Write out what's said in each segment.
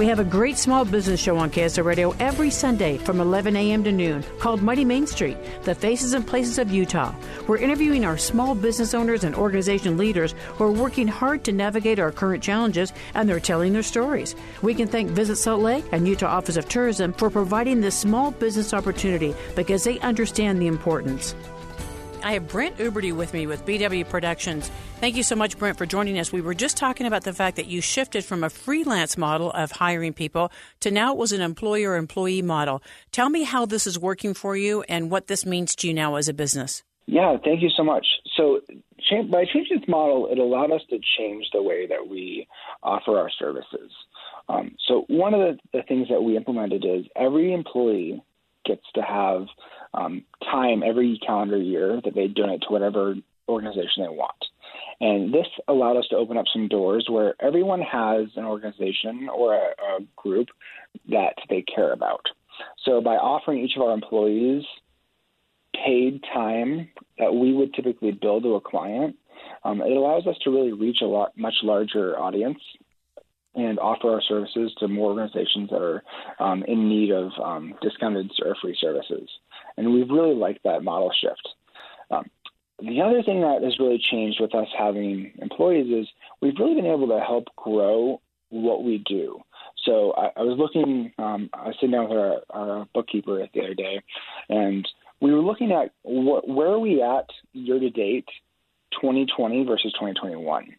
We have a great small business show on KSL Radio every Sunday from 11 a.m. to noon called Mighty Main Street, the faces and places of Utah. We're interviewing our small business owners and organization leaders who are working hard to navigate our current challenges and they're telling their stories. We can thank Visit Salt Lake and Utah Office of Tourism for providing this small business opportunity because they understand the importance. I have Brent Uberty with me with BW Productions. Thank you so much, Brent, for joining us. We were just talking about the fact that you shifted from a freelance model of hiring people to now it was an employer employee model. Tell me how this is working for you and what this means to you now as a business. Yeah, thank you so much. So, by changing this model, it allowed us to change the way that we offer our services. Um, so, one of the, the things that we implemented is every employee gets to have um, time every calendar year that they donate to whatever organization they want. And this allowed us to open up some doors where everyone has an organization or a, a group that they care about. So by offering each of our employees paid time that we would typically bill to a client, um, it allows us to really reach a lot much larger audience and offer our services to more organizations that are um, in need of um, discounted or free services. And we've really liked that model shift. Um, the other thing that has really changed with us having employees is we've really been able to help grow what we do. So I, I was looking, um, I was sitting down with our, our bookkeeper the other day, and we were looking at what, where are we at year to date, 2020 versus 2021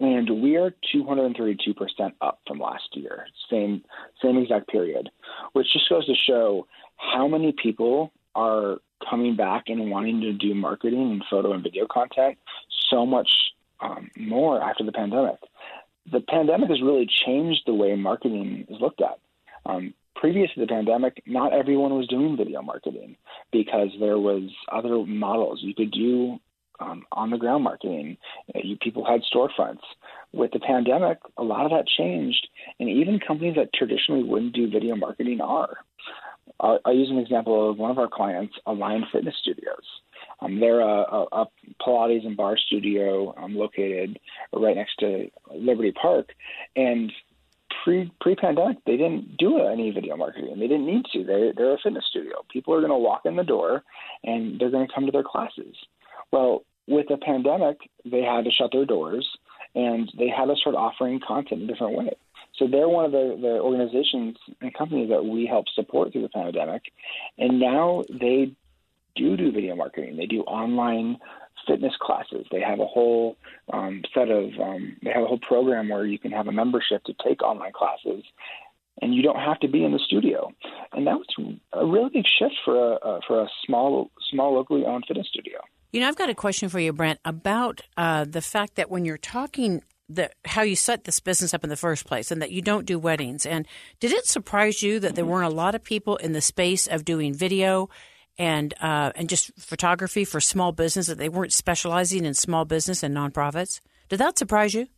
and we are 232% up from last year, same same exact period, which just goes to show how many people are coming back and wanting to do marketing and photo and video content so much um, more after the pandemic. The pandemic has really changed the way marketing is looked at. Um, previous to the pandemic, not everyone was doing video marketing because there was other models. You could do um, on the ground marketing. Uh, you, people had storefronts. With the pandemic, a lot of that changed, and even companies that traditionally wouldn't do video marketing are. I'll, I'll use an example of one of our clients, Align Fitness Studios. Um, they're a, a, a, Pilates and barre studio um, located right next to Liberty Park, and pre pre pandemic they didn't do any video marketing. They didn't need to. They they're a fitness studio. People are going to walk in the door, and they're going to come to their classes. Well, with the pandemic, they had to shut their doors and they had to start offering content in a different way. So they're one of the, the organizations and companies that we help support through the pandemic. And now they do do video marketing. They do online fitness classes. They have a whole um, set of um, they have a whole program where you can have a membership to take online classes, and you don't have to be in the studio. And that was a really big shift for a, for a small small locally owned fitness studio. You know, I've got a question for you, Brent, about uh, the fact that when you're talking the how you set this business up in the first place and that you don't do weddings. And did it surprise you that there weren't a lot of people in the space of doing video and uh, and just photography for small business that they weren't specializing in small business and nonprofits? Did that surprise you?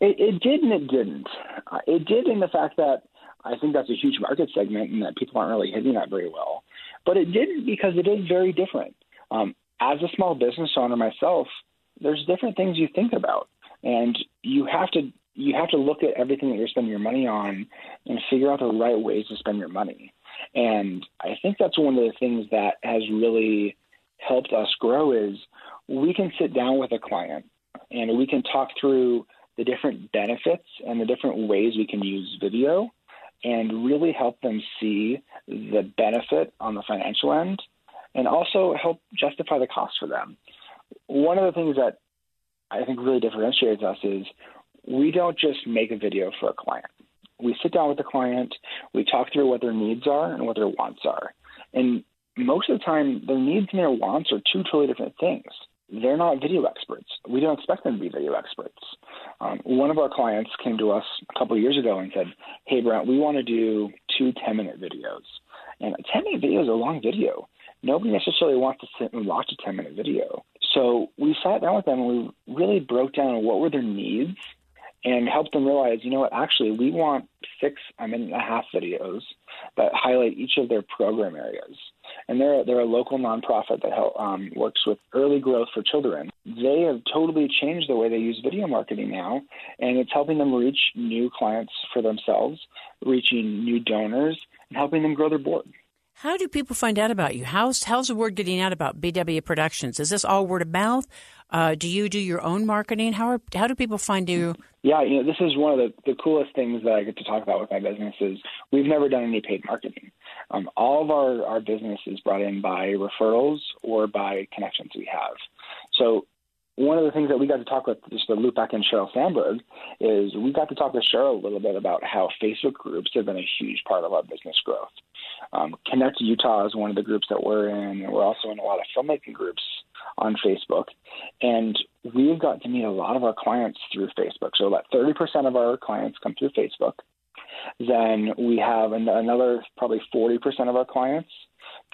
It, it did and it didn't. Uh, it did in the fact that I think that's a huge market segment and that people aren't really hitting that very well. But it didn't because it is very different. Um, as a small business owner myself, there's different things you think about, and you have to you have to look at everything that you're spending your money on and figure out the right ways to spend your money. And I think that's one of the things that has really helped us grow is we can sit down with a client and we can talk through the different benefits and the different ways we can use video and really help them see the benefit on the financial end and also help justify the cost for them. One of the things that I think really differentiates us is we don't just make a video for a client. We sit down with the client, we talk through what their needs are and what their wants are. And most of the time, their needs and their wants are two totally different things. They're not video experts. We don't expect them to be video experts. Um, one of our clients came to us a couple of years ago and said, Hey, Brent, we want to do two 10 minute videos. And a 10 minute video is a long video. Nobody necessarily wants to sit and watch a 10 minute video. So we sat down with them and we really broke down what were their needs and helped them realize, you know what, actually, we want six a minute and a half videos that highlight each of their program areas. And they're, they're a local nonprofit that help, um, works with early growth for children. They have totally changed the way they use video marketing now, and it's helping them reach new clients for themselves, reaching new donors, and helping them grow their board. How do people find out about you? How's how's the word getting out about BW Productions? Is this all word of mouth? Uh, do you do your own marketing? How are, how do people find you? Yeah, you know, this is one of the, the coolest things that I get to talk about with my business is we've never done any paid marketing. Um, all of our, our business is brought in by referrals or by connections we have. So one of the things that we got to talk with, just to loop back in Sheryl Sandberg, is we got to talk with Sheryl a little bit about how Facebook groups have been a huge part of our business growth. Um, Connect Utah is one of the groups that we're in, and we're also in a lot of filmmaking groups on Facebook. And we've got to meet a lot of our clients through Facebook. So about 30% of our clients come through Facebook. Then we have another probably 40% of our clients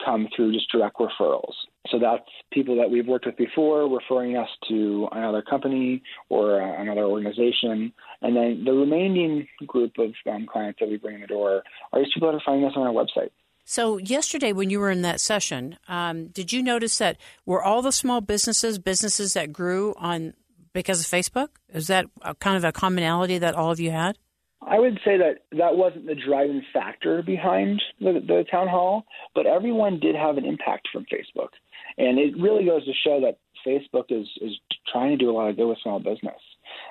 come through just direct referrals. So that's people that we've worked with before referring us to another company or another organization. And then the remaining group of um, clients that we bring in the door are just people that are finding us on our website. So yesterday, when you were in that session, um, did you notice that were all the small businesses businesses that grew on because of Facebook? Is that kind of a commonality that all of you had? I would say that that wasn't the driving factor behind the, the town hall, but everyone did have an impact from Facebook. And it really goes to show that Facebook is, is trying to do a lot of good with small business.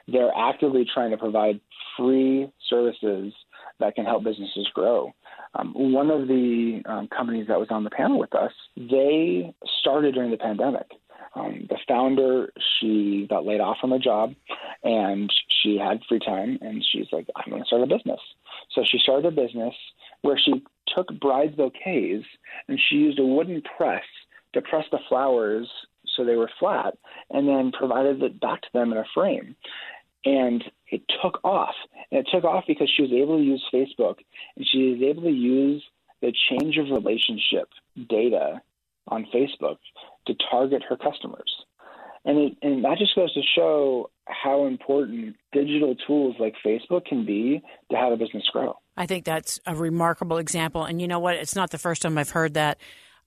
They're actively trying to provide free services that can help businesses grow. Um, one of the um, companies that was on the panel with us, they started during the pandemic. Um, the founder, she got laid off from a job and she had free time and she's like, I'm going to start a business. So she started a business where she took brides' bouquets and she used a wooden press to press the flowers so they were flat and then provided it back to them in a frame. And it took off. And it took off because she was able to use Facebook and she was able to use the change of relationship data on Facebook to target her customers. And, it, and that just goes to show how important digital tools like Facebook can be to have a business grow. I think that's a remarkable example. And you know what? It's not the first time I've heard that.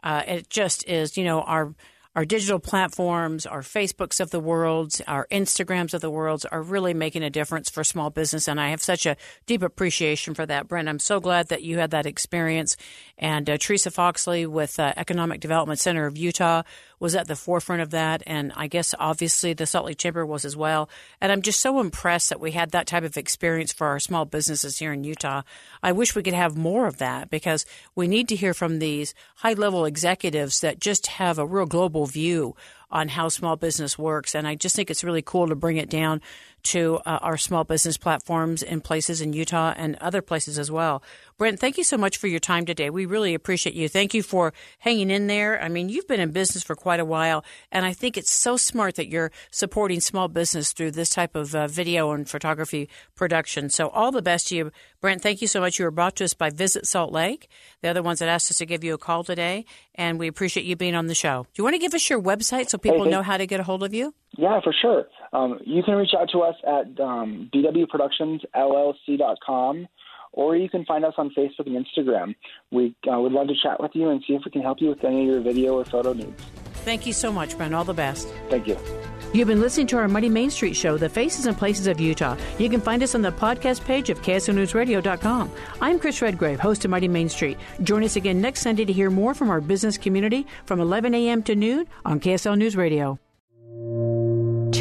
Uh, it just is, you know, our our digital platforms, our Facebooks of the world, our Instagrams of the world are really making a difference for small business. And I have such a deep appreciation for that, Brent. I'm so glad that you had that experience. And uh, Theresa Foxley with uh, Economic Development Center of Utah was at the forefront of that. And I guess obviously the Salt Lake Chamber was as well. And I'm just so impressed that we had that type of experience for our small businesses here in Utah. I wish we could have more of that because we need to hear from these high level executives that just have a real global view on how small business works. And I just think it's really cool to bring it down to uh, our small business platforms in places in Utah and other places as well. Brent, thank you so much for your time today. We really appreciate you. Thank you for hanging in there. I mean, you've been in business for quite a while, and I think it's so smart that you're supporting small business through this type of uh, video and photography production. So, all the best to you. Brent, thank you so much. You were brought to us by Visit Salt Lake. The other ones that asked us to give you a call today, and we appreciate you being on the show. Do you want to give us your website so people know how to get a hold of you? Yeah, for sure. Um, you can reach out to us at um, bwproductionsllc.com or you can find us on Facebook and Instagram. We uh, would love to chat with you and see if we can help you with any of your video or photo needs. Thank you so much, Brent. All the best. Thank you. You've been listening to our Mighty Main Street show, The Faces and Places of Utah. You can find us on the podcast page of KSLNewsRadio.com. I'm Chris Redgrave, host of Mighty Main Street. Join us again next Sunday to hear more from our business community from 11 a.m. to noon on KSL News Radio.